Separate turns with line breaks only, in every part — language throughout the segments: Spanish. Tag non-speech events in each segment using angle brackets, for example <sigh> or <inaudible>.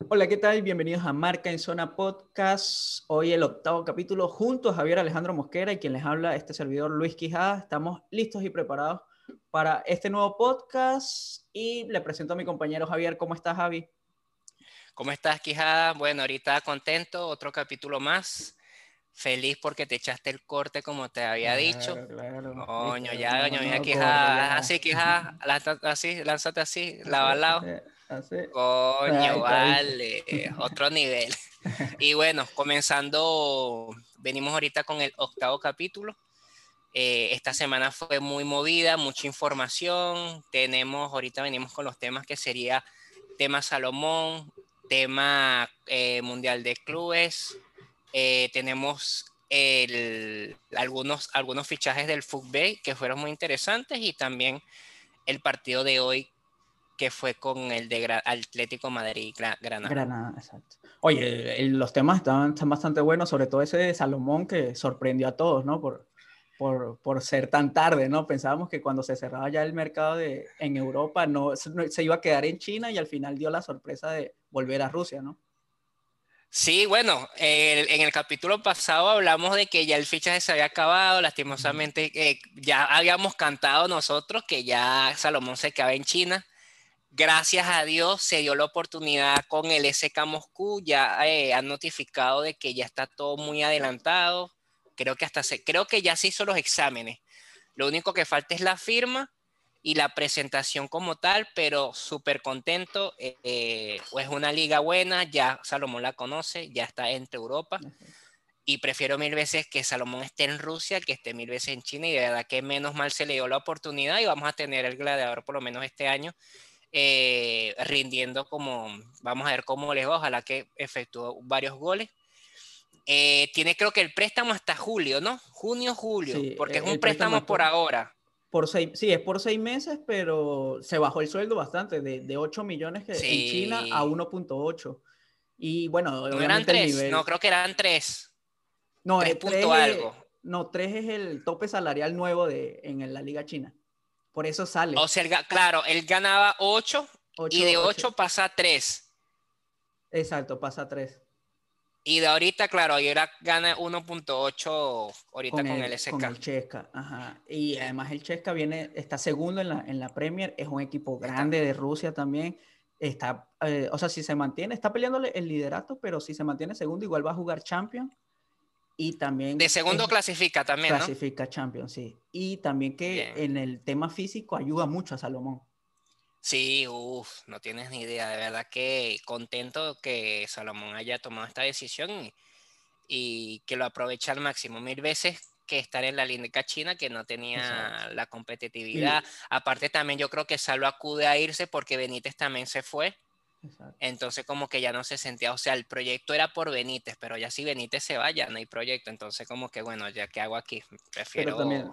Hola, ¿qué tal? Bienvenidos a Marca en Zona Podcast. Hoy el octavo capítulo junto a Javier Alejandro Mosquera y quien les habla, este servidor Luis Quijada. Estamos listos y preparados para este nuevo podcast y le presento a mi compañero Javier. ¿Cómo estás, Javi?
¿Cómo estás, Quijada? Bueno, ahorita contento, otro capítulo más. Feliz porque te echaste el corte como te había dicho.
Claro.
Coño, ya, coño, mira, Quijada, así, Quijada, lánzate así, lánzate así, <laughs> lado lado. Coño, vale, otro nivel. Y bueno, comenzando, venimos ahorita con el octavo capítulo. Eh, esta semana fue muy movida, mucha información. Tenemos, ahorita venimos con los temas que sería tema Salomón, tema eh, Mundial de Clubes, eh, tenemos el, algunos, algunos fichajes del fútbol que fueron muy interesantes y también el partido de hoy que fue con el de Atlético Madrid Granada.
Granada, exacto. Oye, los temas están, están, bastante buenos, sobre todo ese de Salomón que sorprendió a todos, ¿no? Por, por, por, ser tan tarde, ¿no? Pensábamos que cuando se cerraba ya el mercado de, en Europa no, se iba a quedar en China y al final dio la sorpresa de volver a Rusia, ¿no?
Sí, bueno, en el capítulo pasado hablamos de que ya el fichaje se había acabado, lastimosamente eh, ya habíamos cantado nosotros que ya Salomón se quedaba en China. Gracias a Dios se dio la oportunidad con el SK Moscú, ya eh, han notificado de que ya está todo muy adelantado. Creo que hasta se, creo que ya se hizo los exámenes. Lo único que falta es la firma y la presentación como tal, pero súper contento. Eh, eh, es una liga buena, ya Salomón la conoce, ya está entre Europa. Y prefiero mil veces que Salomón esté en Rusia que esté mil veces en China. Y de verdad que menos mal se le dio la oportunidad y vamos a tener el gladiador por lo menos este año eh, rindiendo como, vamos a ver cómo les va. Ojalá que efectuó varios goles. tiene creo que el préstamo hasta julio, ¿no? Junio, julio, porque es un préstamo por ahora
por seis, sí, es por seis meses, pero se bajó el sueldo bastante, de, de 8 millones que en China a 1.8. Y bueno,
no eran tres, no, creo que eran tres.
No, tres punto algo. No, tres es el tope salarial nuevo de, en la Liga China. Por eso sale.
O sea, claro, él ganaba 8 y de 8 pasa a 3.
Exacto, pasa a 3.
Y de ahorita, claro, ahora gana 1.8 ahorita con, el, SK.
Con el Chesca, ajá. Y además el Chesca viene, está segundo en la, en la Premier, es un equipo grande de Rusia también. Está, eh, o sea, si se mantiene, está peleándole el liderato, pero si se mantiene segundo, igual va a jugar Champion. Y también.
De segundo clasifica también.
Clasifica Champion, sí. Y también que en el tema físico ayuda mucho a Salomón.
Sí, uff, no tienes ni idea. De verdad que contento que Salomón haya tomado esta decisión y, que lo aproveche al máximo. Mil veces que estar en la Liga China que no tenía la competitividad. Aparte también yo creo que Salo acude a irse porque Benítez también se fue. Entonces como que ya no se sentía, o sea, el proyecto era por Benítez, pero ya si Benítez se va ya no hay proyecto. Entonces como que bueno, ya qué hago aquí, prefiero...
también,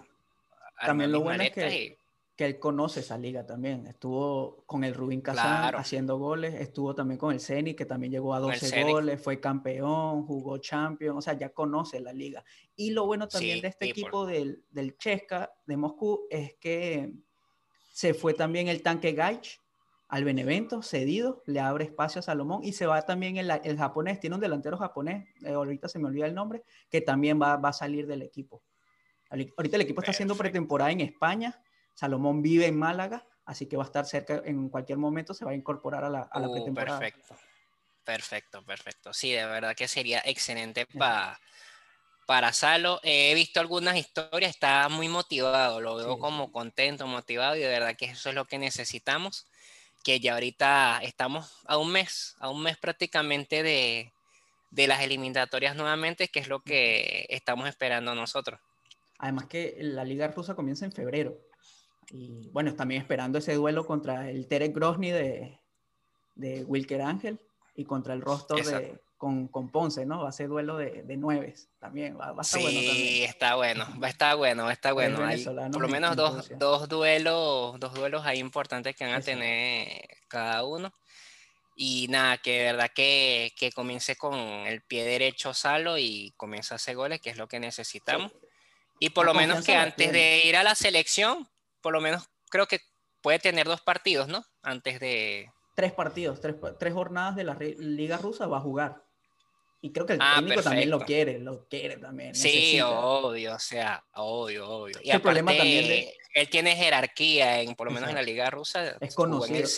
también lo bueno es que que él conoce esa liga también. Estuvo con el Rubín Kazan haciendo goles, estuvo también con el Ceni, que también llegó a 12 goles, fue campeón, jugó champion, o sea, ya conoce la liga. Y lo bueno también de este equipo del, del Chesca de Moscú es que se fue también el tanque Gaich al Benevento, cedido, le abre espacio a Salomón y se va también el, el japonés, tiene un delantero japonés, eh, ahorita se me olvida el nombre, que también va, va a salir del equipo. Ahorita el equipo está haciendo pretemporada en España Salomón vive en Málaga, así que va a estar cerca, en cualquier momento se va a incorporar a la, a uh, pretemporada.
Perfecto, perfecto, perfecto. Sí, de verdad que sería excelente para para Salo. he visto algunas historias, está muy motivado, lo veo como contento, motivado y de verdad que eso es lo que necesitamos, que ya ahorita estamos a un mes, a un mes prácticamente de, de las eliminatorias nuevamente, que es lo que estamos esperando nosotros.
Además que la liga rusa comienza en febrero. Y bueno, también esperando ese duelo contra el Terek Grosny de, de Wilker Ángel y contra el Rostov de, con, con, Ponce, ¿no? Va a ser duelo de, de nueves también. Va, a estar
sí,
bueno
también. está bueno, va a estar bueno, va a estar bueno. Hay por lo menos dos, dos, duelos, dos duelos ahí importantes que van a tener cada uno. Y nada, que de verdad que, que comience con el pie derecho Salo y comience a hacer goles, que es lo que necesitamos. Y por lo menos que antes de ir a la selección por lo menos creo que puede tener dos partidos, ¿no? Antes de,
tres partidos, tres, tres jornadas de la Liga Rusa va a jugar. Y creo que el ah, técnico también lo quiere, lo quiere también.
Sí, obvio, o sea, obvio, obvio. Y el problema también él tiene jerarquía, en, por lo menos en la Liga Rusa.
Es conocido.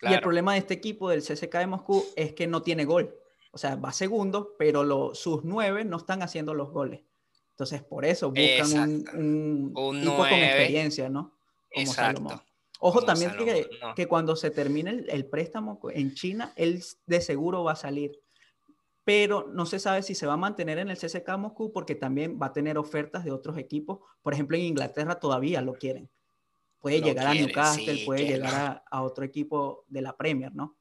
Y el problema de este equipo del CSK de Moscú es que no tiene gol. O sea, va segundo, pero sus nueve no están haciendo los goles. Entonces, por eso buscan un, un, tipo con experiencia, ¿no? Como Exacto. Ojo también que, que, cuando se termine el, préstamo en China, él de seguro va a salir. Pero no se sabe si se va a mantener en el CSK Moscú porque también va a tener ofertas de otros equipos. Por ejemplo, en Inglaterra todavía lo quieren. Puede llegar a Newcastle, puede llegar a, a, otro equipo de la Premier, ¿no?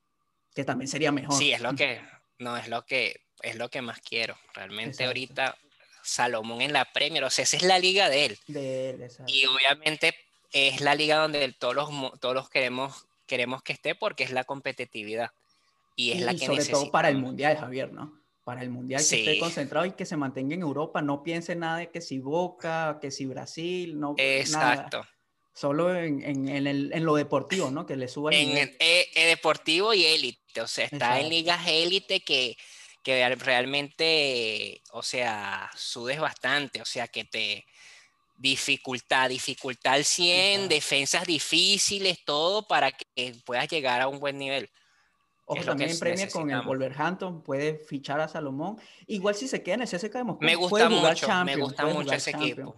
Que también sería mejor.
Sí, es lo <laughs> que, no, es lo que, es lo que más quiero. Realmente ahorita Salomón en la Premier, o sea, esa es la liga de él.
De él
y obviamente es la liga donde todos los, todos queremos, queremos que esté porque es la competitividad. Y es la que
sobre todo para el Mundial, Javier, ¿no? Para el Mundial, que esté concentrado y que se mantenga en Europa, no piense nada de que si Boca, que si Brasil, no. Exacto. Solo en, en, en, en, lo deportivo, ¿no? Que le suba
el En el, deportivo y élite, o sea, está en ligas élite que, que realmente, o sea, sudes bastante, o sea, que te, dificultad, dificultad al 100, defensas difíciles, todo para que puedas llegar a un buen nivel.
Ojo, también premia con el Wolverhampton, puede fichar a Salomón. Igual si se queda en el CSK de
Moscú, me gusta mucho, me gusta mucho ese equipo.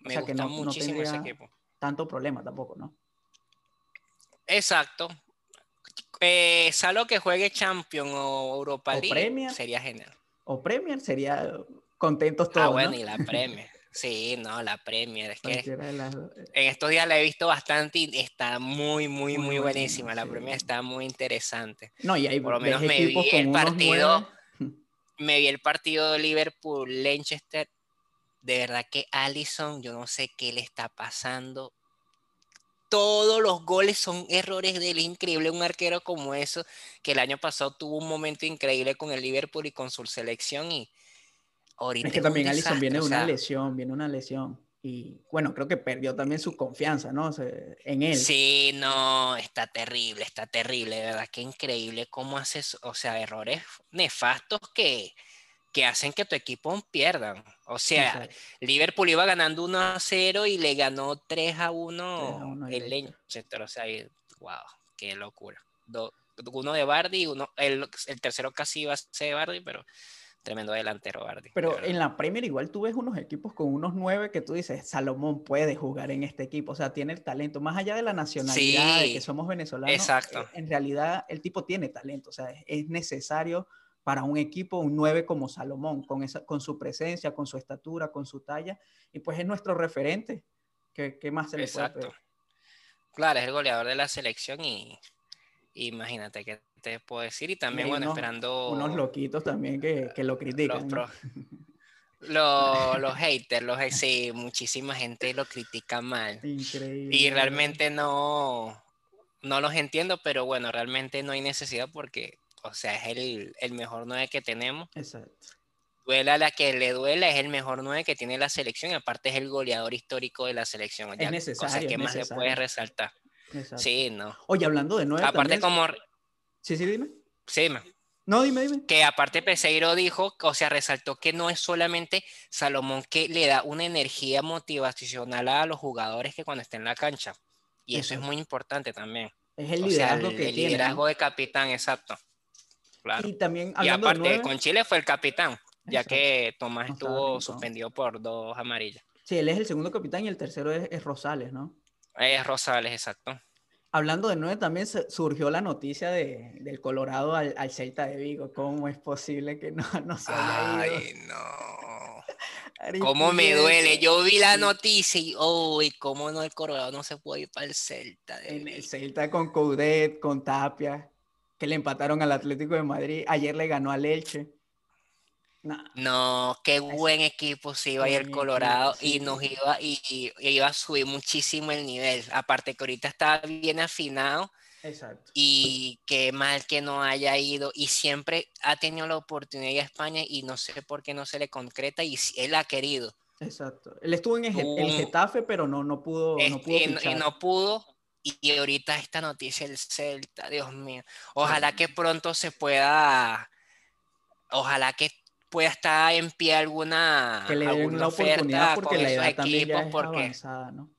Me gusta muchísimo ese equipo.
Tanto problema tampoco, ¿no?
Exacto. Eh, salvo que juegue Champion o Europa League, sería genial.
O Premier, sería contentos ah, todos. Ah,
bueno, y la Premier. Sí, no, la Premier. Es que en estos días la he visto bastante y está muy, muy, muy, buenísima. La Premier está muy interesante.
No, y hay
Por lo menos me vi el partido. <laughs> Me vi el partido de Liverpool-Lanchester. De verdad que Allison, yo no sé qué le está pasando. Todos los goles son errores de él. Increíble un arquero como eso, que el año pasado tuvo un momento increíble con el Liverpool y con su selección y
es que también Allison viene de una lesión, viene una lesión. Y bueno, creo que perdió también su confianza, ¿no? en él.
Sí, no, está terrible, está terrible, de verdad, qué increíble cómo haces, o sea, errores nefastos que, que hacen que tu equipo pierda. O sea, Liverpool iba ganando 1 a 0 y le ganó 3 a 1, el Leicester. O sea, wow, qué locura. uno de Bardi uno, el, el tercero casi iba a ser Bardi, pero tremendo delantero, Bardi.
Pero en la Premier igual tú ves unos equipos con unos nueve que tú dices, Salomón puede jugar en este equipo, o sea, tiene el talento, más allá de la nacionalidad, de que somos venezolanos, exacto. Eh, en realidad el tipo tiene talento, o sea, es necesario para un equipo un nueve como Salomón, con, esa, con su presencia, con su estatura, con su talla, y pues es nuestro referente. ¿Qué, qué más se le Exacto. puede
Claro, es el goleador de la selección y imagínate que te puedo decir. Y también, bueno, esperando.
Unos loquitos también que, que lo critican. <laughs>
Los, los, haters, los sí, muchísima gente lo critica mal.
Increíble.
Y realmente no, no los entiendo, pero bueno, realmente no hay necesidad porque, o sea, es el, el mejor 9 que tenemos.
Exacto.
Duela a la que le duela, es el mejor 9 que tiene la selección, aparte es el goleador histórico de la selección.
Es necesario.
que más le puedes resaltar. Sí, no.
Oye, hablando de 9.
Aparte, como
Sí, sí, dime.
Sí,
No, dime, dime.
Que aparte Peseiro dijo, o sea, resaltó que no es solamente Salomón que le da una energía motivacional a los jugadores que cuando estén en la cancha. Y eso, es muy importante también.
Es el liderazgo que
el liderazgo de capitán, exacto.
Claro. Y también
y aparte con Chile fue el capitán, ya que Tomás estuvo suspendido por dos amarillas.
Sí, él es el segundo capitán y el tercero es, es Rosales, ¿no?
Es Rosales, exacto.
Hablando de nueve, también surgió la noticia de, del Colorado al, al, Celta de Vigo. ¿Cómo es posible que no, <laughs> no se haya
ido? Ay, no. <laughs> ¿Cómo me duele? Yo vi la noticia y, oh, cómo no el Colorado no se puede ir para el Celta.
en el Celta con Coudet, con Tapia, que le empataron al Atlético de Madrid. Ayer le ganó al Elche.
No, qué buen equipo se iba a ir Colorado y nos iba y, iba a subir muchísimo el nivel. Aparte que ahorita está bien afinado.
Exacto.
Y qué mal que no haya ido. Y siempre ha tenido la oportunidad de España y no sé por qué no se le concreta y él ha querido.
Exacto. Él estuvo en el, Getafe, pero no, no pudo. No pudo
y, no pudo. Y ahorita esta noticia del Celta, Dios mío. Ojalá que pronto se pueda, ojalá que pueda estar en pie alguna,
que le la oportunidad porque la edad también ya es porque, avanzada, ¿no?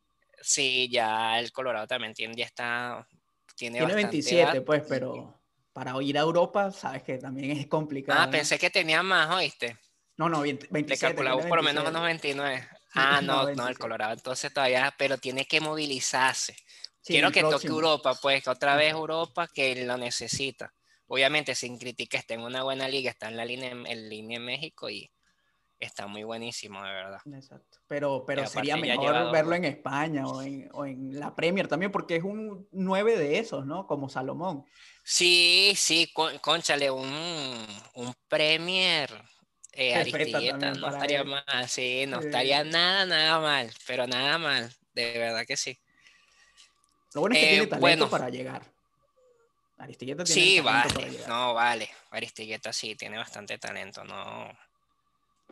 Sí, ya el Colorado también tiene, ya está,
tiene, tiene 27, pues, pero para ir a Europa, sabes que también es complicado.
Ah, pensé que tenía más, ¿oíste?
No, no, 27. Le calculamos
por lo menos unos 29. <laughs> Ah, no, no, el Colorado entonces todavía, pero tiene que movilizarse. Quiero que toque Europa, pues, que otra vez Europa que lo necesita. Obviamente, sin crítica, está en una buena liga, está en la línea en línea en México y está muy buenísimo, de verdad.
Exacto. Pero, pero sería mejor verlo en España o en, o en, la Premier también, porque es un 9 de esos, ¿no? Como Salomón.
Sí, sí, conchale, un, un Premier. Eh, <laughs> Aristilleta, no estaría mal, sí, no estaría nada, nada mal, pero nada mal, de verdad que sí.
Lo bueno es que tiene eh, talento para llegar. Aristilleta tiene
sí, llegar. no, vale, Aristilleta sí, tiene bastante talento, no,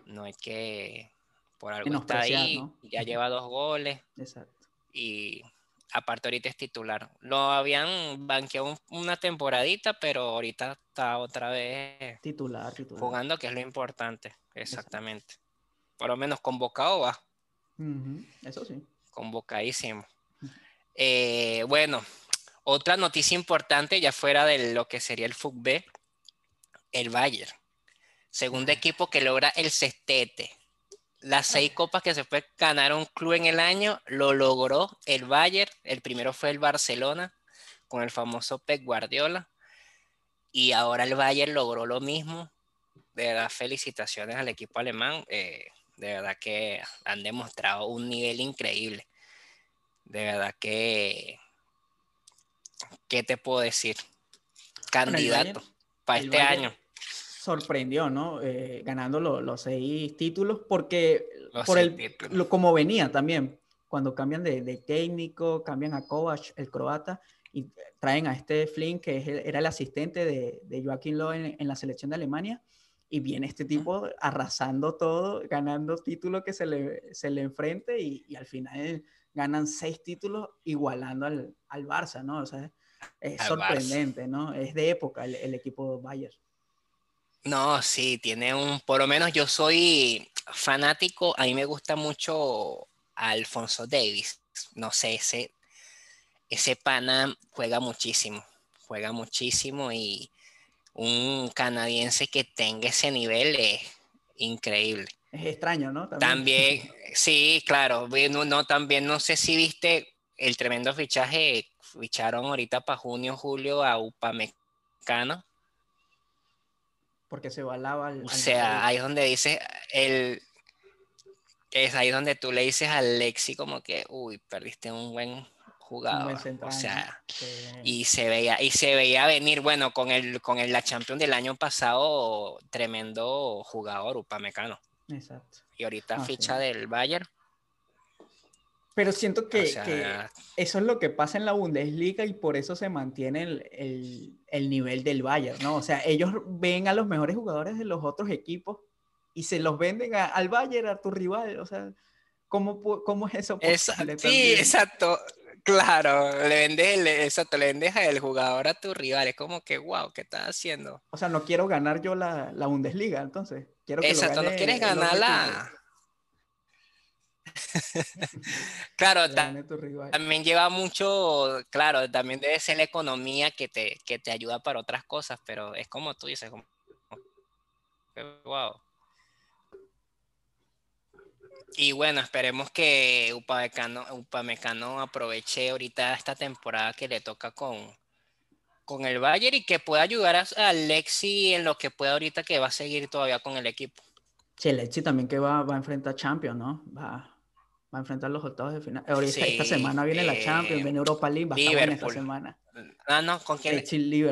no hay que por algo está ahí, ya lleva dos goles. Exacto. Y aparte ahorita es titular. Lo habían banqueado una temporadita, pero ahorita está otra vez
titular, titular.
jugando, que es lo importante. Exactamente. Por lo menos convocado va.
Eso sí.
Convocadísimo. Eh, bueno, otra noticia importante ya fuera de lo que sería el FUTB, el Bayern. Segundo equipo que logra el sextete. Las seis copas que se fue ganar un club en el año lo logró el Bayern. El primero fue el Barcelona con el famoso Pep Guardiola. Y ahora el Bayern logró lo mismo. De verdad, felicitaciones al equipo alemán. Eh, de verdad que han demostrado un nivel increíble. De verdad que. ¿Qué te puedo decir? Candidato para este año
sorprendió, ¿no? Eh, ganando los seis títulos, porque por el, Lo, como venía también, cuando cambian de, técnico, cambian a Kovac, el croata, y traen a este Flynn, que era el asistente de, de Joaquín Lowe en, la selección de Alemania, y viene este tipo arrasando todo, ganando títulos que se le, se le enfrente, y, al final ganan seis títulos igualando al, al Barça, ¿no? O sea, es sorprendente, ¿no? Es de época el, el equipo Bayern.
No, sí, tiene un, por lo menos yo soy fanático, a mí me gusta mucho Alfonso Davis, no sé, ese, ese pana juega muchísimo, juega muchísimo y un canadiense que tenga ese nivel es increíble.
Es extraño, ¿no?
También, <laughs> sí, claro, no, no, también no sé si viste el tremendo fichaje, ficharon ahorita para junio, julio a Upamecano
porque se balaba
al, O sea, ahí es donde dice el es ahí donde tú le dices al Lexi como que, uy, perdiste un buen jugador. o sea, y se veía y se veía venir, bueno, con el con el, la Champions del año pasado, tremendo jugador Upamecano.
Exacto.
Y ahorita ficha del Bayern.
Pero siento que, eso es lo que pasa en la Bundesliga y por eso se mantiene el, nivel del Bayern, ¿no? O sea, ellos ven a los mejores jugadores de los otros equipos y se los venden al Bayern, a tu rival. O sea, ¿cómo, cómo es eso
posible? sí, exacto. Claro, le vendes, el, exacto, le vendes el jugador a tu rival. Es como que, wow, ¿qué estás haciendo?
O sea, no quiero ganar yo la, Bundesliga, entonces. Quiero que
exacto, no quieres ganar <laughs> la claro, también lleva mucho, claro, también debe ser la economía que te, que te ayuda para otras cosas, pero es como tú dices, como, wow. Y bueno, esperemos que Upamecano, Upamecano aproveche ahorita esta temporada que le toca con, con el Bayern y que pueda ayudar a, Alexi en lo que pueda ahorita que va a seguir todavía con el equipo.
Sí, Alexi también que va, va a enfrentar Champions, ¿no? Va, va a enfrentar los octavos de final. esta semana viene la Champions, viene Europa League, va a estar esta semana.
Ah, no, ¿con quién,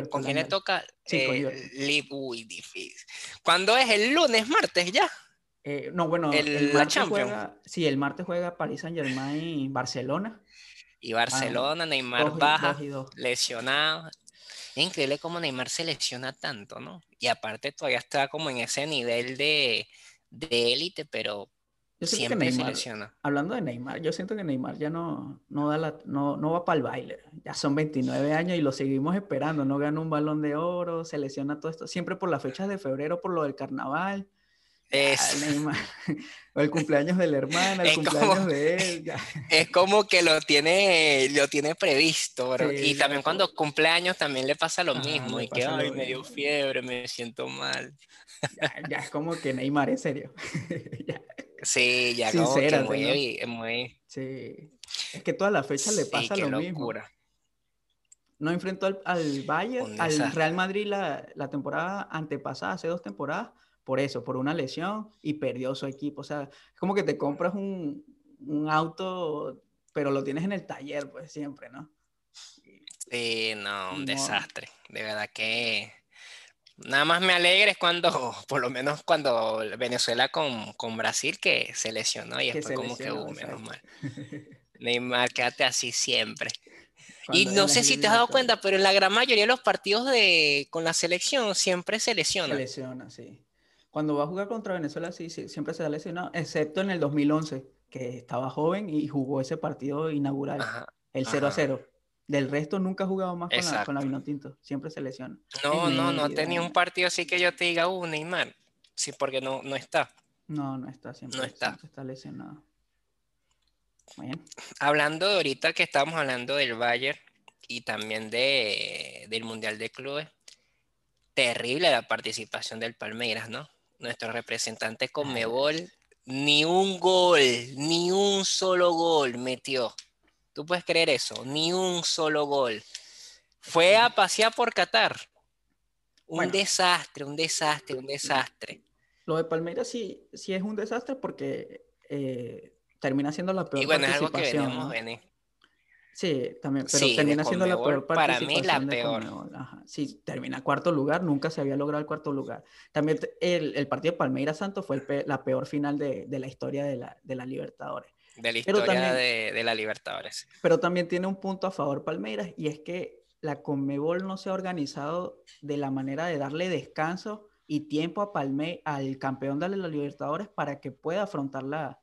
¿con quién le toca? Sí, eh, Uy, difícil. ¿Cuándo es? ¿El lunes, martes ya?
Eh, no, bueno, el, martes juega, sí, el martes juega París Saint Germain y Barcelona.
Y Barcelona, Neymar baja, lesionado. Es increíble cómo Neymar se lesiona tanto, ¿no? Y aparte todavía está como en ese nivel de élite, pero
Yo siento que Neymar, hablando de Neymar, yo siento que Neymar ya no, no, da la, no, no va para el baile. Ya son 29 años y lo seguimos esperando. No gana un balón de oro, se lesiona todo esto. Siempre por las fechas de febrero, por lo del carnaval. Es... Neymar. o <laughs> el cumpleaños de la hermana, el cumpleaños de <laughs> él.
Es como que lo tiene, lo tiene previsto. y también cuando cumpleaños también le pasa lo mismo. Y que, ay, me dio fiebre, me siento mal.
Ya, es como que Neymar, en serio. <laughs>
Sí, ya como que muy, muy...
Sí. Es que todas las fechas le pasa lo mismo. No enfrentó al, al Bayern, al Real Madrid la, la, temporada antepasada, hace dos temporadas, por eso, por una lesión, y perdió su equipo. O sea, es como que te compras un, un auto, pero lo tienes en el taller, pues siempre, ¿no?
Sí, no, un desastre. De verdad que Nada más me alegra es cuando, <laughs> por lo menos cuando Venezuela con, con Brasil, que se lesionó y después como que, uh, menos mal. <laughs> Neymar, quédate así siempre. y no sé si te has dado cuenta, pero en la gran mayoría de los partidos de, con la selección siempre se lesiona.
Se lesiona, sí. Cuando va a jugar contra Venezuela, sí, sí siempre se ha lesionado, excepto en el 2011, que estaba joven y jugó ese partido inaugural, el 0 a 0. Del resto nunca ha jugado más con la, con la Vinotinto. Siempre se lesiona.
No, no, no tenía un partido así que yo te diga, uh, Neymar. Sí, porque no, no está.
No, no está. Siempre, no está. está lesionado.
Hablando de ahorita que estamos hablando del Bayern y también de, del Mundial de Clubes, terrible la participación del Palmeiras, ¿no? Nuestro representante con Mebol, ni un gol, ni un solo gol metió. ¿Tú puedes creer eso? Ni un solo gol. Fue a pasear por Qatar. Un desastre, un desastre, un desastre.
Lo de Palmeiras sí, sí es un desastre porque eh, termina siendo la peor y bueno, Es algo que veníamos, Sí, también, pero termina siendo la peor.
Para mí la peor.
Sí, termina cuarto lugar, nunca se había logrado el cuarto lugar. También el, el partido de Palmeiras Santos fue la peor final de, de la historia de la, de la Libertadores.
De la historia de, la Libertadores.
Pero también tiene un punto a favor Palmeiras y es que la Conmebol no se ha organizado de la manera de darle descanso y tiempo a Palme al campeón de la Libertadores para que pueda afrontar la,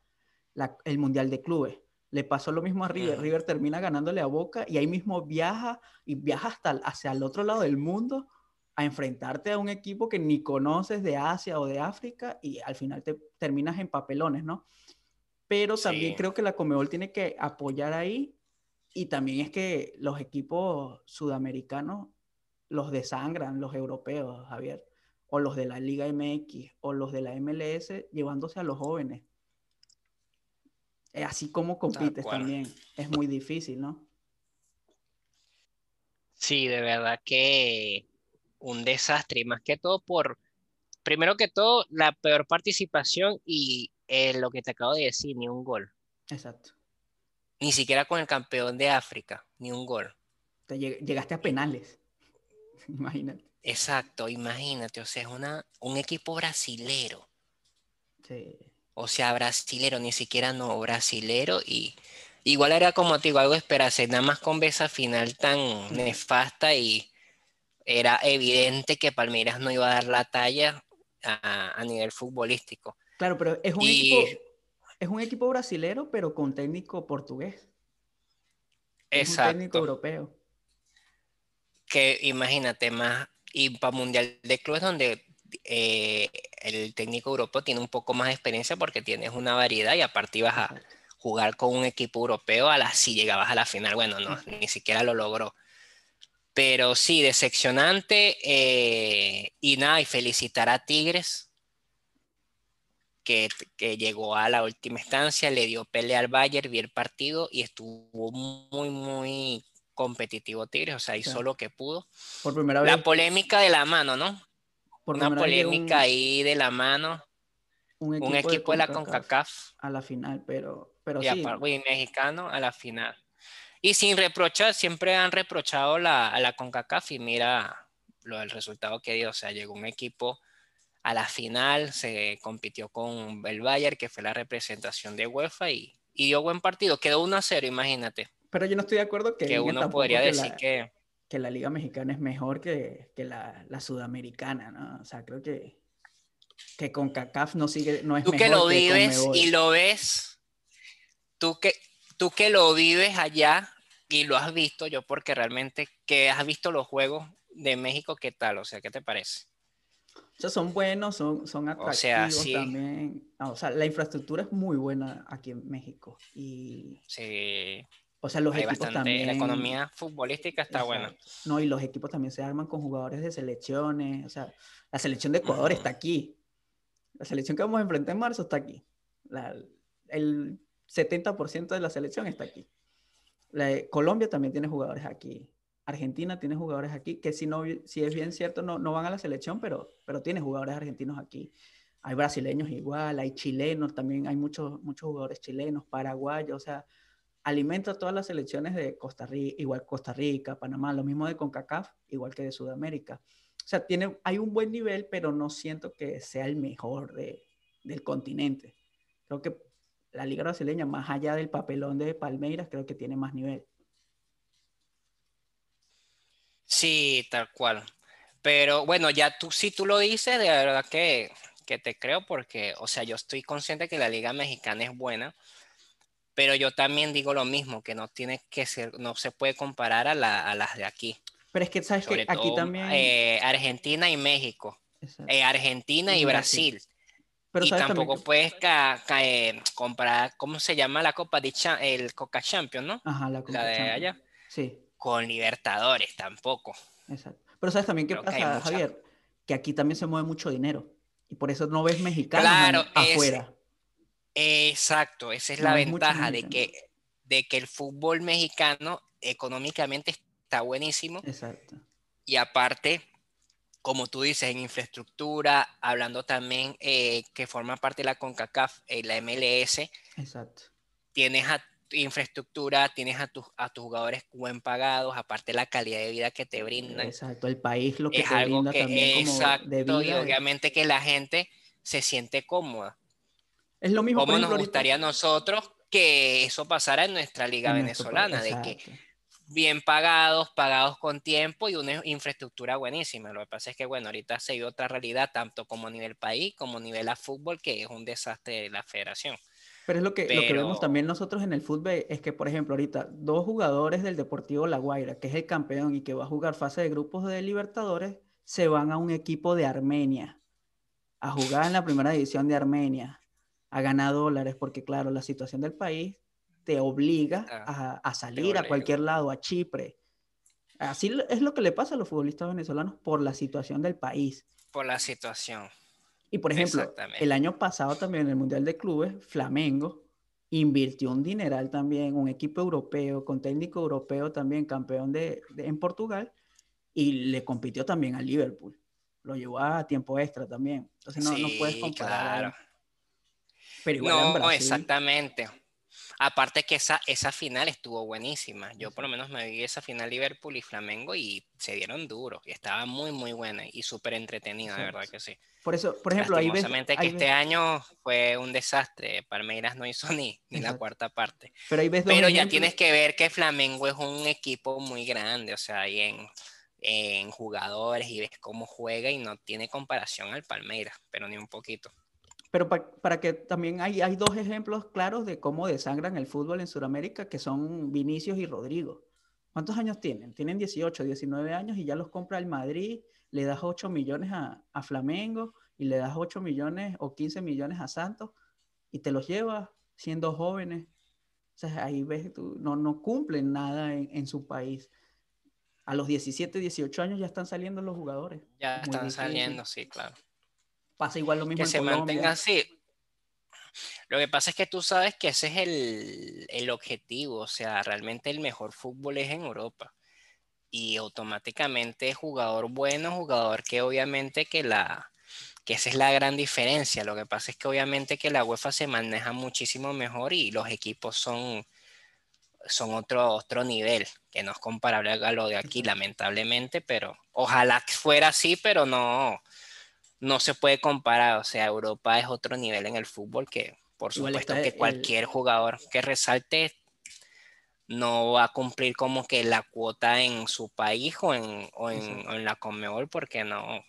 el Mundial de Clubes. Le pasó lo mismo a River. River termina ganándole a Boca y ahí mismo viaja y viaja hasta hacia el otro lado del mundo a enfrentarte a un equipo que ni conoces de Asia o de África y al final te terminas en papelones, ¿no? pero también creo que la Comebol tiene que apoyar ahí y también es que los equipos sudamericanos los desangran los europeos, Javier, o los de la Liga MX o los de la MLS llevándose a los jóvenes. Eh, así como compites también, es muy difícil, ¿no?
Sí, de verdad que un desastre y más que todo por, primero que todo, la peor participación y eh, lo que te acabo de decir, ni un gol.
Exacto.
Ni siquiera con el campeón de África, ni un gol.
Te llegaste a penales. <laughs> imagínate.
Exacto, imagínate, o sea, es una, un equipo brasilero. Sí. O sea, brasilero, ni siquiera no, brasilero y igual era como te digo, algo esperarse, nada más con esa final tan nefasta y era evidente que Palmeiras no iba a dar la talla a nivel futbolístico.
Claro, pero es un, equipo, es un equipo brasilero, pero con técnico portugués.
Exacto.
un técnico europeo.
Que imagínate más, y para Mundial de Clubes donde eh, el técnico europeo tiene un poco más de experiencia porque tienes una variedad y aparte ibas a jugar con un equipo europeo a la si llegabas a la final. Bueno, no, ni siquiera lo logró. Pero sí, decepcionante. Eh, y nada, y felicitar a Tigres que, llegó a la última instancia, le dio pelea al Bayern, vi el partido y estuvo muy, muy competitivo Tigres, o sea, hizo lo que pudo.
Por primera vez.
La polémica de la mano, ¿no? Por Una polémica ahí de la mano. Un equipo, de, la CONCACAF.
A la final, pero, pero
y
sí.
mexicano a la final. Y sin reprochar, siempre han reprochado la, a la CONCACAF y mira lo del resultado que dio, o sea, llegó un equipo a la final se compitió con el Bayern, que fue la representación de UEFA, y, dio buen partido. Quedó 1 a 0, imagínate.
Pero yo no estoy de acuerdo que,
que uno podría decir que,
que la Liga Mexicana es mejor que, la, sudamericana, ¿no? O sea, creo que. que con CACAF no sigue, no es
Tú que lo vives y lo ves, tú que, tú que lo vives allá y lo has visto, yo porque realmente que has visto los juegos de México, ¿qué tal? O sea, ¿qué te parece?
O sea, son buenos, son, son atractivos también. o sea, la infraestructura es muy buena aquí en México. Y,
sí.
O sea, los equipos también.
La economía futbolística está buena.
No, y los equipos también se arman con jugadores de selecciones. O sea, la selección de Ecuador está aquí. La selección que vamos a enfrentar en marzo está aquí. el 70% de la selección está aquí. Colombia también tiene jugadores aquí. Argentina tiene jugadores aquí, que si, no, si es bien cierto, no, no van a la selección, pero, pero tiene jugadores argentinos aquí. Hay brasileños igual, hay chilenos, también hay muchos, muchos jugadores chilenos, paraguayos, o sea, alimenta todas las selecciones de Costa Rica, igual Costa Rica, Panamá, lo mismo de CONCACAF, igual que de Sudamérica. O sea, tiene, hay un buen nivel, pero no siento que sea el mejor de, del continente. Creo que la liga brasileña, más allá del papelón de Palmeiras, creo que tiene más nivel.
Sí, tal cual. Pero bueno, ya tú, si tú lo dices, de verdad que, que te creo porque, o sea, yo estoy consciente que la liga mexicana es buena, pero yo también digo lo mismo, que no tiene que ser, no se puede comparar a, las de aquí.
Pero es que sabes que aquí también...
Eh, Argentina y México. Eh, Argentina y, Brasil. Pero y tampoco puedes eh, comprar, ¿cómo se llama la Copa de el Coca Champions, no?
Ajá, la Coca
de allá.
Sí
con Libertadores tampoco.
Exacto. Pero sabes también qué pasa, Javier, que aquí también se mueve mucho dinero y por eso no ves mexicanos afuera.
Exacto, esa es la ventaja de que, de que el fútbol mexicano económicamente está buenísimo.
Exacto.
Y aparte, como tú dices, en infraestructura, hablando también eh, que forma parte de la CONCACAF, eh, la MLS.
Exacto.
Tienes a infraestructura, tienes a tus, a tus jugadores buen pagados, aparte la calidad de vida que te brindan.
Exacto, el país lo que te brinda también
exacto, de vida. Y obviamente que la gente se siente cómoda.
Es lo mismo.
Como nos gustaría a nosotros que eso pasara en nuestra liga venezolana, de que bien pagados, pagados con tiempo y una infraestructura buenísima. Lo que pasa es que, bueno, ahorita se ve otra realidad, tanto como a nivel país como a nivel a fútbol, que es un desastre de la federación.
Pero es lo que, lo que vemos también nosotros en el fútbol, es que, por ejemplo, ahorita dos jugadores del Deportivo La Guaira, que es el campeón y que va a jugar fase de grupos de Libertadores, se van a un equipo de Armenia, a jugar en la primera división de Armenia, a ganar dólares, porque claro, la situación del país te obliga ah, a, a salir a cualquier lado, a Chipre. Así es lo que le pasa a los futbolistas venezolanos por la situación del país.
Por la situación.
Y por ejemplo, el año pasado también en el Mundial de Clubes, Flamengo invirtió un dineral también, un equipo europeo, con técnico europeo también, campeón de, en Portugal, y le compitió también al Liverpool. Lo llevó a tiempo extra también. Entonces no, no puedes comparar.
Pero igual no, exactamente. Aparte que esa, esa final estuvo buenísima. Yo por lo menos me vi esa final Liverpool y Flamengo y se dieron duro. Y estaba muy, muy buena y súper entretenida, de verdad que sí.
Por eso, por ejemplo, ahí ves...
que este año fue un desastre. Palmeiras no hizo ni, ni la cuarta parte.
Pero, ahí ves
Pero ya tienes que ver que Flamengo es un equipo muy grande, o sea, ahí en, en jugadores y ves cómo juega y no tiene comparación al Palmeiras, pero ni un poquito.
Pero para que también hay, hay dos ejemplos claros de cómo desangran el fútbol en Sudamérica, que son Vinicius y Rodrigo. ¿Cuántos años tienen? Tienen 18, 19 años y ya los compra el Madrid, le das 8 millones a, a Flamengo y le das 8 millones o 15 millones a Santos y te los llevas siendo jóvenes. O sea, ahí ves, tú, no, no cumplen nada en, en, su país. A los 17, 18 años ya están saliendo los jugadores.
Ya están saliendo, sí, claro.
Pasa igual lo mismo
que se mantenga así. Lo que pasa es que tú sabes que ese es el, el, objetivo, o sea, realmente el mejor fútbol es en Europa. Y automáticamente jugador bueno, jugador que obviamente que la que esa es la gran diferencia. Lo que pasa es que obviamente que la UEFA se maneja muchísimo mejor y los equipos son son otro, otro nivel, que no es comparable a lo de aquí, lamentablemente, pero ojalá fuera así, pero no, no se puede comparar. O sea, Europa es otro nivel en el fútbol que, por supuesto, que cualquier jugador que resalte no va a cumplir como que la cuota en su país o en, o en, la Conmebol porque no,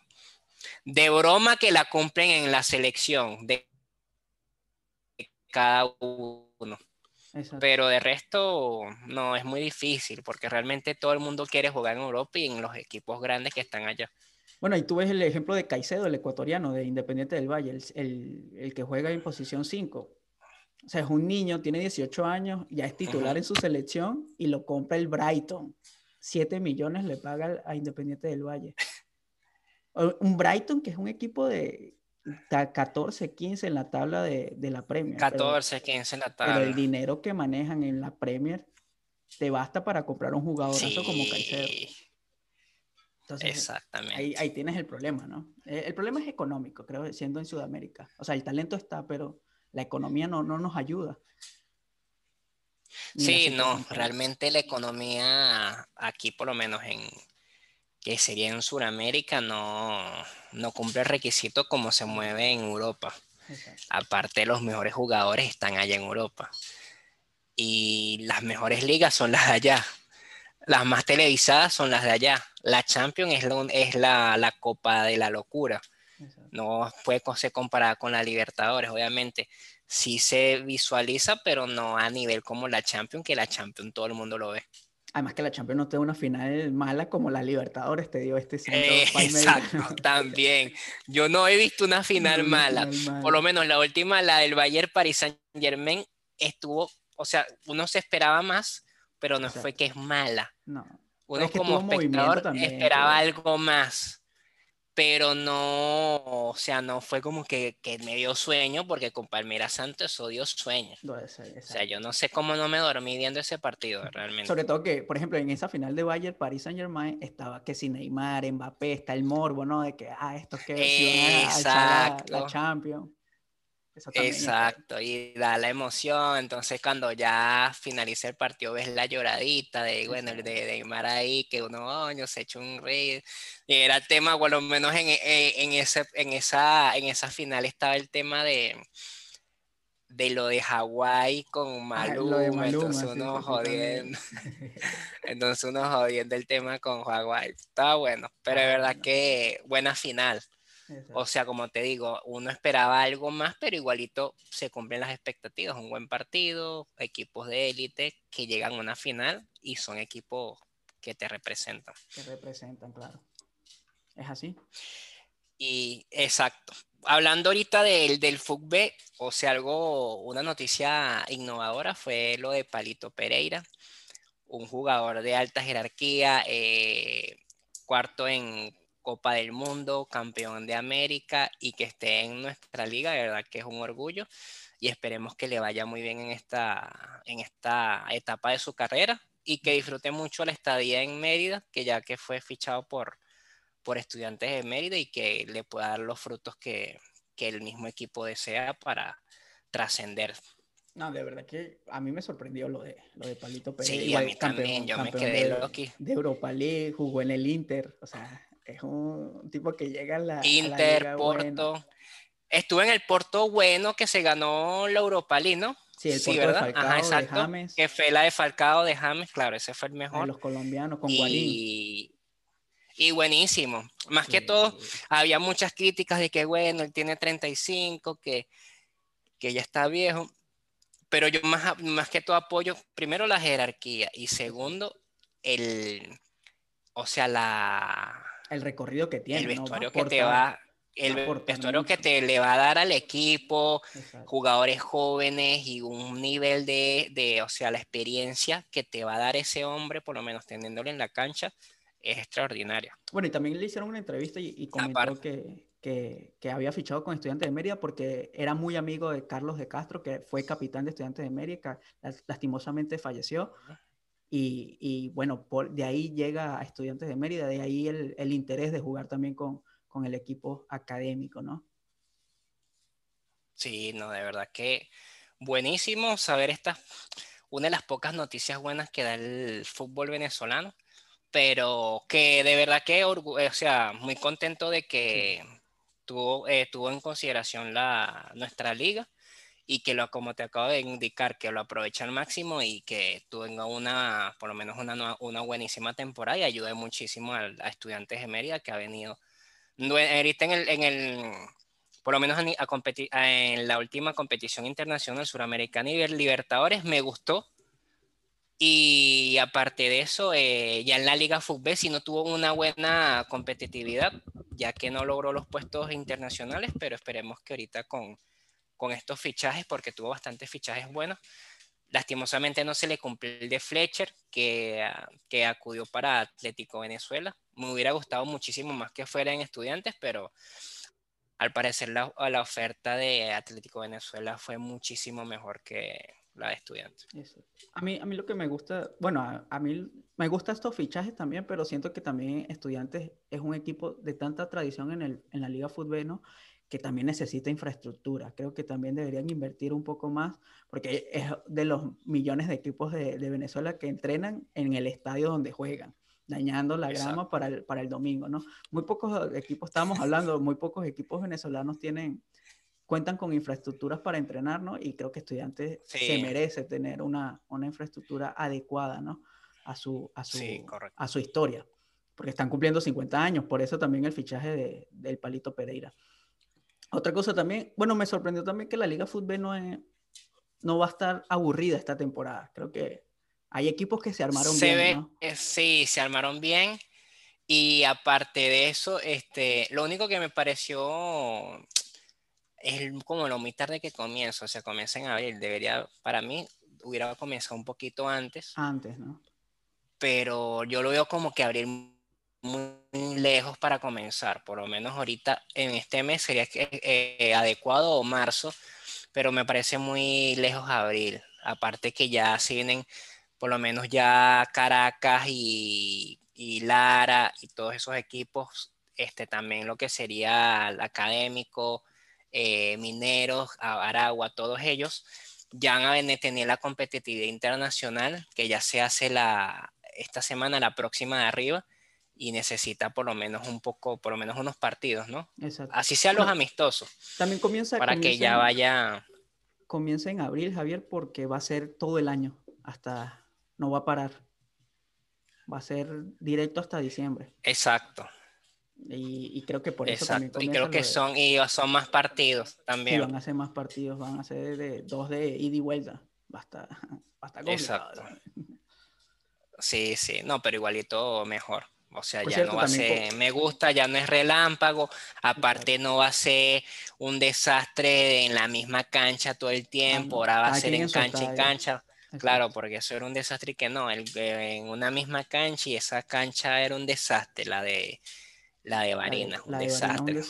de broma que la cumplen en la selección de cada uno. Pero de resto, no, es muy difícil porque realmente todo el mundo quiere jugar en Europa y en los equipos grandes que están allá.
Bueno, y tú ves el ejemplo de Caicedo, el ecuatoriano de Independiente del Valle, el, el, que juega en posición 5. O sea, es un niño, tiene 18 años, ya es titular en su selección y lo compra el Brighton. 7 millones le paga a Independiente del Valle. Un Brighton que es un equipo de 14, 15 en la tabla de, de la Premier.
14, 15 en la tabla.
Pero el dinero que manejan en la Premier te basta para comprar un jugadorazo como Caicedo. Entonces, Exactamente. Ahí, ahí, tienes el problema, ¿no? Eh, el, problema es económico, creo, siendo en Sudamérica. O sea, el talento está, pero la economía no, no nos ayuda.
Sí, no, realmente la economía aquí, por lo menos en, que sería en Sudamérica, no, no cumple el requisito como se mueve en Europa. Aparte, los mejores jugadores están allá en Europa. Y las mejores ligas son las de allá. Las más televisadas son las de allá. La Champions es, es la, la, copa de la locura. No puede ser comparada con la Libertadores, obviamente. Sí se visualiza, pero no a nivel como la Champions, que la Champions todo el mundo lo ve.
Además que la Champions no tiene una final mala como la Libertadores, te dio este
eh, Exacto, también. Yo no he visto una final, mala. Por lo menos la última, la del Bayern Paris Saint Germain, estuvo, o sea, uno se esperaba más, pero no fue que es mala. No. Uno como espectador esperaba algo más pero no, o sea, no fue como que, que me dio sueño, porque con Palmeiras Santos eso dio sueño. o sea, yo no sé cómo no me dormí viendo ese partido, realmente.
Sobre todo que, por ejemplo, en esa final de Bayern, Paris Saint Germain, estaba que si Neymar, Mbappé, está el morbo, ¿no? De que, ah, estos que Exacto. la Champions.
Exacto, y da la emoción. Entonces, cuando ya finaliza el partido, ves la lloradita de, bueno, el de Neymar ahí, que uno, año se echó un rey. Y era el tema, por lo menos en, eh, en, ese, en, esa, en esa final estaba el tema de, de lo de Hawái con Maluma, entonces uno jodiendo. <laughs> <laughs> entonces uno jodiendo el tema con Hawái. Estaba bueno, pero de verdad que buena final. O sea, como te digo, uno esperaba algo más, pero igualito se cumplen las expectativas. Un buen partido, equipos de élite que llegan a una final y son equipos que te representan.
Que representan, claro. Es así.
Y exacto. Hablando ahorita del, del fútbol, o sea, algo, una noticia innovadora fue lo de Palito Pereira, un jugador de alta jerarquía, eh, cuarto en Copa del Mundo, campeón de América y que esté en nuestra liga, de verdad que es un orgullo y esperemos que le vaya muy bien en esta, en esta etapa de su carrera y que disfrute mucho la estadía en Mérida, que ya que fue fichado por, por estudiantes de Mérida y que le pueda dar los frutos que, que el mismo equipo desea para trascender.
No, de verdad que a mí me sorprendió lo de, lo de Palito
Pérez. Sí, a mí también, yo me quedé
de, De Europa League, jugó en el Inter, o sea, es un tipo que llega a la.
Inter, Porto. Estuve en el Porto bueno que se ganó la Europa League, ¿no?
Sí, el Porto ¿verdad? de Falcao, de James.
Que fue la de Falcao de James, claro, ese fue el mejor.
los colombianos con y...
Y buenísimo. Más que todo, había muchas críticas de que, bueno, él tiene 35, que, que ya está viejo. Pero yo más, más que todo apoyo, primero, la jerarquía y segundo, el, o sea, la,
el recorrido que tiene.
El vestuario que te va, el vestuario que te le va a dar al equipo, jugadores jóvenes y un nivel de, de, o sea, la experiencia que te va a dar ese hombre, por lo menos teniéndolo en la cancha, es extraordinaria.
Bueno, y también le hicieron una entrevista y, comentó que, que, que, había fichado con Estudiantes de Mérida porque era muy amigo de Carlos de Castro, que fue capitán de Estudiantes de Mérida, lastimosamente falleció. Y, bueno, por, de ahí llega a Estudiantes de Mérida, de ahí el, interés de jugar también con, el equipo académico, ¿no?
Sí, no, de verdad que buenísimo saber esta, una de las pocas noticias buenas que da el fútbol venezolano, pero que de verdad que, o sea, muy contento de que tuvo, eh, tuvo en consideración la, nuestra liga y que lo, como te acabo de indicar, que lo aproveche al máximo y que tenga una, por lo menos una, una buenísima temporada y ayude muchísimo a, estudiantes de Mérida que ha venido ahorita en el, en el por lo menos en, en la última competición internacional suramericana y Libertadores me gustó. Y aparte de eso, eh, ya en la Liga Fútbol sí no tuvo una buena competitividad, ya que no logró los puestos internacionales, pero esperemos que ahorita con, con estos fichajes, porque tuvo bastantes fichajes buenos, lastimosamente no se le cumplió el de Fletcher, que, que acudió para Atlético Venezuela. Me hubiera gustado muchísimo más que fuera en estudiantes, pero al parecer la, la oferta de Atlético Venezuela fue muchísimo mejor que la de estudiantes.
A mí, a mí lo que me gusta, bueno, a, mí me gustan estos fichajes también, pero siento que también estudiantes es un equipo de tanta tradición en, el, en la liga fútbol, ¿no? Que también necesita infraestructura. Creo que también deberían invertir un poco más, porque es de los millones de equipos de, de Venezuela que entrenan en el estadio donde juegan dañando la grama para el, para el domingo, ¿no? Muy pocos equipos, estábamos hablando, muy pocos equipos venezolanos tienen, cuentan con infraestructuras para entrenar, ¿no? Y creo que estudiantes se merece tener una, una infraestructura adecuada, ¿no? A su, a su, a su historia, porque están cumpliendo 50 años, por eso también el fichaje de, del Palito Pereira. Otra cosa también, bueno, me sorprendió también que la Liga Fútbol no, no va a estar aburrida esta temporada. Creo que hay equipos que se armaron bien.
Sí, se armaron bien. Y aparte de eso, este, lo único que me pareció es como lo muy tarde que comienza, o sea, comienza en abril. Debería, para mí, hubiera comenzado un poquito antes.
Antes, ¿no?
Pero yo lo veo como que abril muy lejos para comenzar. Por lo menos ahorita en este mes sería eh, adecuado o marzo, pero me parece muy lejos abril. Aparte que ya se vienen por lo menos ya Caracas y, Lara y todos esos equipos, este, también lo que sería el académico, eh, mineros, Aragua, todos ellos, ya van a tener la competitividad internacional que ya se hace la, esta semana, la próxima de arriba, y necesita por lo menos un poco, por lo menos unos partidos, ¿no? Exacto. Así sean los amistosos.
También comienza.
Para que ya vaya.
Comienza en abril, Javier, porque va a ser todo el año, hasta no va a parar. Va a ser directo hasta diciembre.
Exacto.
Y, creo que por eso también
Y creo que son, y son más partidos también.
Van a ser más partidos, van a ser de, dos de ida y vuelta. Basta, basta Exacto.
Sí, sí, no, pero igualito mejor. O sea, ya no va a ser, me gusta, ya no es relámpago, aparte no va a ser un desastre en la misma cancha todo el tiempo, ahora va a ser en cancha y cancha. Claro, porque eso era un desastre que no, el, en una misma cancha y esa cancha era un desastre, la de la de Barinas, un, desastre.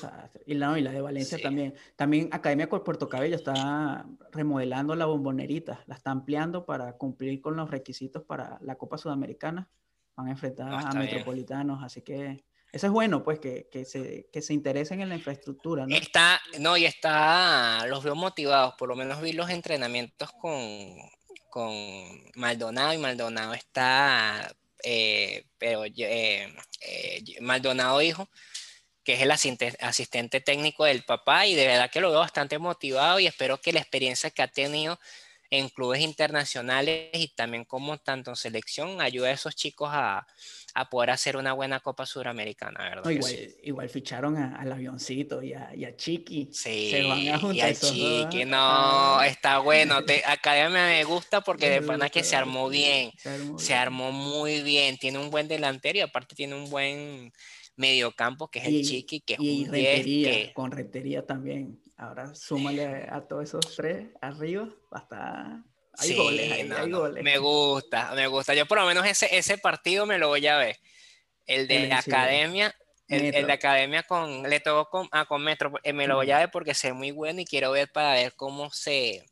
Y, la, y la de Valencia también. También Academia Puerto Cabello está remodelando la bombonerita, la está ampliando para cumplir con los requisitos para la Copa Sudamericana. Van a enfrentar a metropolitanos, así que eso es bueno, pues, que, que, se, que se interesen en la infraestructura, ¿no?
Está, no, y está, los veo motivados, por lo menos vi los entrenamientos con, con Maldonado y Maldonado está, eh, pero eh, eh, Maldonado hijo, que es el asistente, técnico del papá y de verdad que lo veo bastante motivado y espero que la experiencia que ha tenido en clubes internacionales y también como tanto en selección ayude a esos chicos a, a poder hacer una buena Copa Suramericana, ¿verdad?
igual, ficharon al avioncito y a, y a Chiqui.
Sí, Se van a juntar y a Chiqui, no, está bueno. Te, <laughs> Academia me gusta porque de pana que se armó bien. Se armó, muy bien. Tiene un buen delantero y aparte tiene un buen mediocampo que es el Chiqui, que es
y un que... con Rentería también. Ahora súmale a todos esos tres arriba, hasta hay goles, hay, goles.
Me gusta, me gusta. Yo por lo menos ese, ese partido me lo voy a ver. El de la academia, el, de academia con, le tocó con, ah, con Metro, eh, me lo voy a ver porque sé muy bueno y quiero ver para ver cómo se,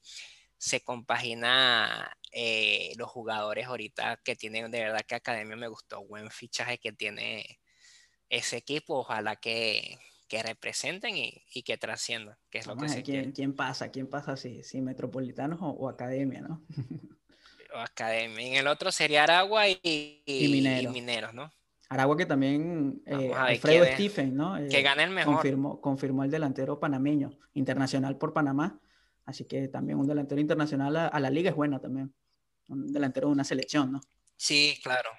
se compagina eh, los jugadores ahorita que tienen, de verdad que Academia me gustó, buen fichaje que tiene ese equipo, ojalá que, que representen y, y, que trasciendan, que es lo que se
¿quién, ¿Quién pasa? ¿Quién pasa si, si Metropolitanos o, Academia, no?
o Academia. En el otro sería Aragua y, Mineros, ¿no?
Aragua que también eh, Alfredo Stephen, ¿no?
que gane el mejor.
Confirmó, confirmó el delantero panameño, internacional por Panamá. Así que también un delantero internacional a, a la liga es bueno también. Un delantero de una selección, ¿no?
Sí, claro.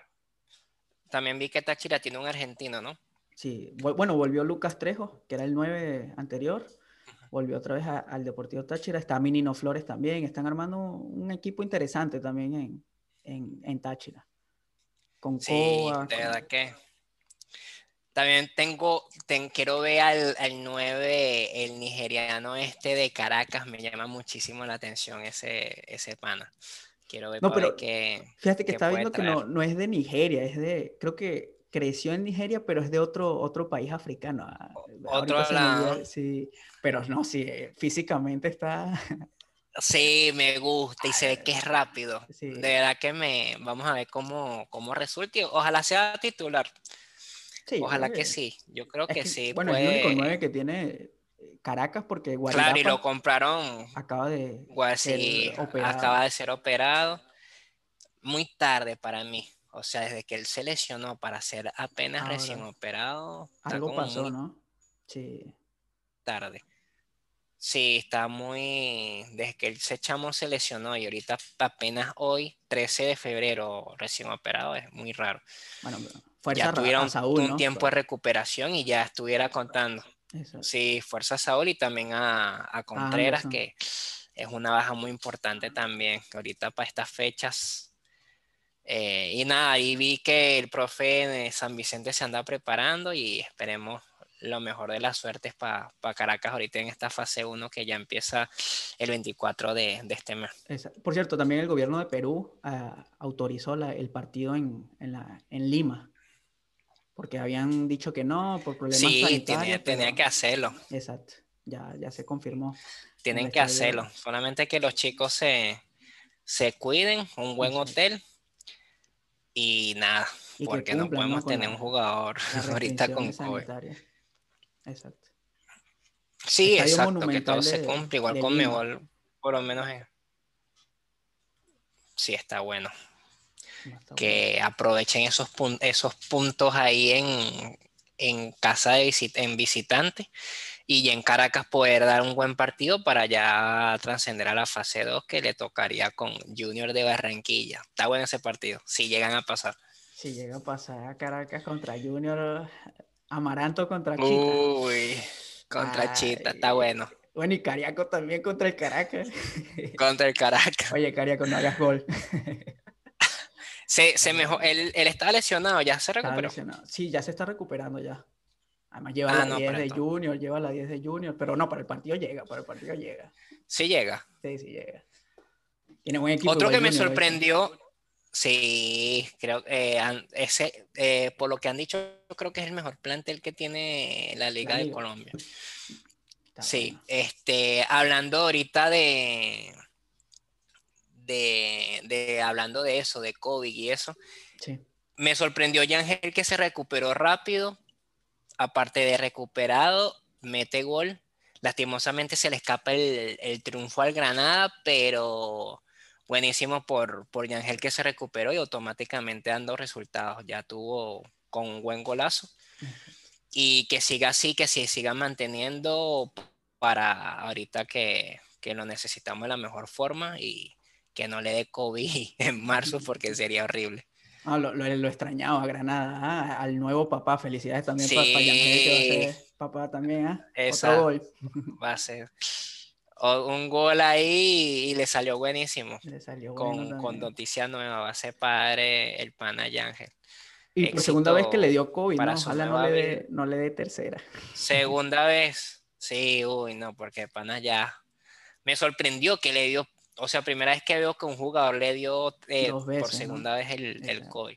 También vi que Táchira tiene un argentino, ¿no?
Sí, bueno, volvió Lucas Trejo, que era el 9 anterior, volvió otra vez al Deportivo Táchira, está Minino Flores también, están armando un equipo interesante también en, en, Táchira.
Con sí, de verdad que también tengo, quiero ver al, al 9, el nigeriano este de Caracas, me llama muchísimo la atención ese, ese pana. Quiero ver
no, pero que, fíjate que está viendo que no, no, es de Nigeria, es de, creo que creció en Nigeria, pero es de otro, otro país africano. Ah,
otro lado.
Sí, pero no, sí, físicamente está... <laughs>
Sí, me gusta y se ve que es rápido. De verdad que me vamos a ver cómo, cómo resulta. Ojalá sea titular. Ojalá que sí. Yo creo que, sí.
Bueno, es el único 9 que tiene eh, Caracas porque
Guarirapa Claro, y lo compraron.
Acaba de
ser operado. Acaba de ser operado. Muy tarde para mí. O sea, desde que él se lesionó para ser apenas recién operado.
Algo pasó, ¿no? Sí.
Tarde. Sí, está muy. Desde que el Sechamo se lesionó y ahorita apenas hoy, 13 de febrero, recién operado, es muy raro. Bueno, fuerza ya tuvieron un tiempo de recuperación y ya estuviera contando. Sí, fuerza a Saúl y también a, a Contreras, que es una baja muy importante también. Ahorita para estas fechas. Eh, y nada, ahí vi que el profe de San Vicente se anda preparando y esperemos lo mejor de las suertes para Caracas ahorita en esta fase 1 que ya empieza el 24 de, este mes.
Por cierto, también el gobierno de Perú ah, autorizó el partido en, en, Lima, porque habían dicho que no, por problemas
sí, tenía, que hacerlo.
Exacto, ya, ya se confirmó.
Tienen que hacerlo, solamente que los chicos se, se cuiden, un buen hotel y nada, porque no podemos tener un jugador <laughs> ahorita con COVID.
Exacto.
Sí, exacto, que todo se cumple, igual con Mebol, por lo menos es... Sí, está bueno. que aprovechen esos, esos puntos ahí en, en casa de en visitante y en Caracas poder dar un buen partido para ya trascender a la fase 2 que le tocaría con Junior de Barranquilla. Está bueno ese partido, si llegan a pasar.
Si llega a pasar a Caracas contra Junior, Amaranto contra Chita.
Uy, contra Chita, está bueno.
Bueno, y Cariaco también contra el Caracas. <laughs>
Contra el Caracas.
Oye, Cariaco, no hagas gol. <laughs>
se, se mejor, él, él está lesionado, ya se recuperó.
Sí, ya se está recuperando ya. Además lleva ah, la 10 de Junior, lleva la 10 de Junior, pero no, para el partido llega, para el partido llega.
Sí llega.
Sí, sí llega. Tiene buen equipo.
Otro que me sorprendió, Sí, creo que eh, ese, eh, por lo que han dicho, yo creo que es el mejor plantel que tiene la Liga, de Colombia. sí, este, hablando ahorita de, de, hablando de eso, de COVID y eso, me sorprendió Yangel que se recuperó rápido, aparte de recuperado, mete gol. Lastimosamente se le escapa el, el triunfo al Granada, pero buenísimo por, por Yangel que se recuperó y automáticamente dando resultados. Ya tuvo con un buen golazo. Y que siga así, que se siga manteniendo para ahorita que, que lo necesitamos de la mejor forma y que no le dé COVID <laughs> en marzo porque sería horrible.
Ah, lo, lo, extrañaba a Granada, ah, al nuevo papá. Felicidades también para, Yangel, que va a ser papá también. ¿ah?
Va a ser un gol ahí y le salió buenísimo.
Le salió
con, con noticia nueva, va a ser padre el pana Yángel.
Y por segunda vez que le dio COVID, ¿no? ojalá no le, dé, no le dé tercera.
Segunda vez, sí, uy, no, porque pana ya me sorprendió que le dio, o sea, primera vez que veo que un jugador le dio eh, por segunda vez el, el COVID.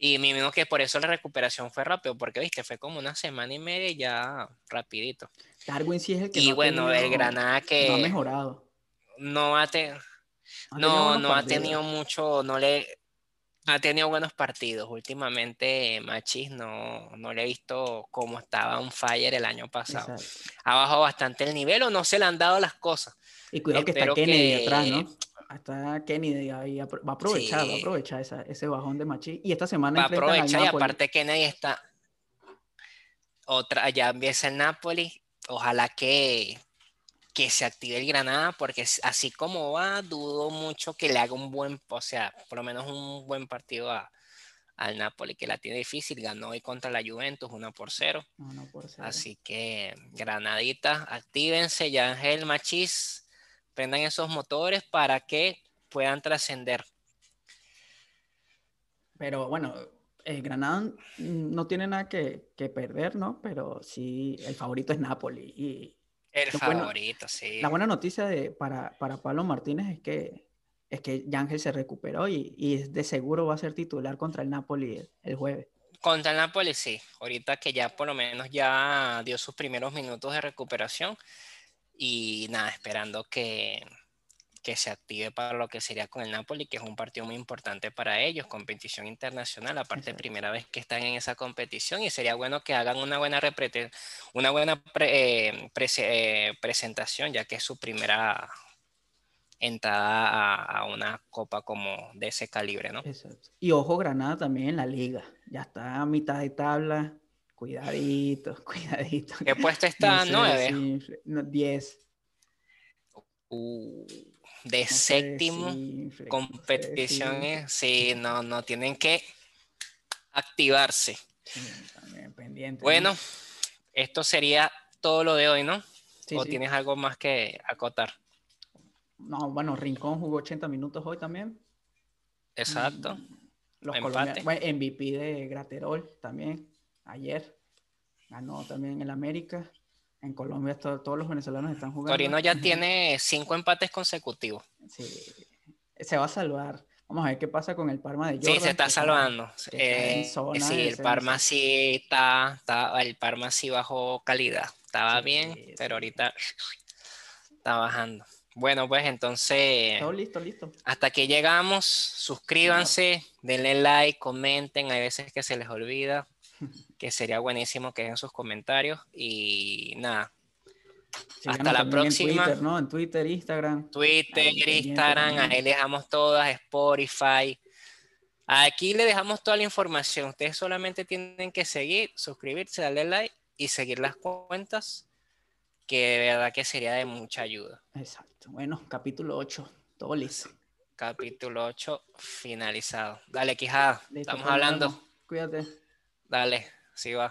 Y me imagino que por eso la recuperación fue rápido, porque viste, fue como una semana y media y ya rapidito.
Darwin sí es el que
Y bueno, el Granada que
no ha mejorado.
No ha, no, no ha tenido mucho, no le ha tenido buenos partidos. Últimamente Machis no, no le he visto cómo estaba un fire el año pasado. Ha bajado bastante el nivel o no se le han dado las cosas.
Y cuidado que está Kennedy detrás, ¿no? Hasta Kennedy ahí va a aprovechar, va a aprovechar ese bajón de Machis. Y esta semana
va a aprovechar y aparte Kennedy está otra, ya empieza el Napoli. Ojalá que, que se active el Granada, porque así como va, dudo mucho que le haga un buen, o sea, por lo menos un buen partido a, al Napoli, que la tiene difícil. Ganó hoy contra la Juventus 1 por 0. Así que, Granadita, actívense, ya Ángel Machis, prendan esos motores para que puedan trascender.
Pero bueno, el Granada no tiene nada que, perder, ¿no? Pero sí, el favorito es Napoli. Y
el favorito, sí.
La buena noticia de, para, para Pablo Martínez es que es que Yángel se recuperó y, y, de seguro va a ser titular contra el Napoli el, jueves.
Contra el Napoli, sí. Ahorita que ya por lo menos ya dio sus primeros minutos de recuperación y nada, esperando que, que se active para lo que sería con el Napoli, que es un partido muy importante para ellos, competición internacional, aparte primera vez que están en esa competición y sería bueno que hagan una buena, una buena eh, eh, presentación, ya que es su primera entrada a, una copa como de ese calibre, ¿no?
Exacto. Y ojo, Granada también en la liga. Ya está a mitad de tabla. Cuidadito, <laughs> cuidadito.
¿Qué puesto <laughs> está? ¿Nueve?
diez.
Uh, de séptimo competiciones, sí, no, no, tienen que activarse.
también pendiente.
Bueno, esto sería todo lo de hoy, ¿no? ¿O tienes algo más que acotar?
No, bueno, Rincón jugó 80 minutos hoy también.
Exacto.
Mm, los colombianos, bueno, MVP de Graterol también, ayer. Ganó también el América. En Colombia todos los venezolanos están jugando.
Torino ya tiene cinco empates consecutivos.
Sí, se va a salvar. Vamos a ver qué pasa con el Parma de Jordan.
Sí, se está salvando. Eh, sí, el Parma sí está, está, el Parma sí bajó calidad. Estaba bien, pero ahorita está bajando. Bueno, pues entonces.
Todo listo, listo.
Hasta que llegamos, suscríbanse, denle like, comenten. Hay veces que se les olvida, <laughs> que sería buenísimo que dejen sus comentarios. Y nada. hasta la próxima.
En Twitter, ¿no? En Twitter, Instagram.
Twitter, Instagram, ahí dejamos todas, Spotify. Aquí le dejamos toda la información. Ustedes solamente tienen que seguir, suscribirse, darle like y seguir las cuentas que de verdad que sería de mucha ayuda.
Exacto. Bueno, capítulo 8, todo listo.
Capítulo 8 finalizado. Dale, Quijada, estamos hablando.
Cuídate.
Dale, sí va.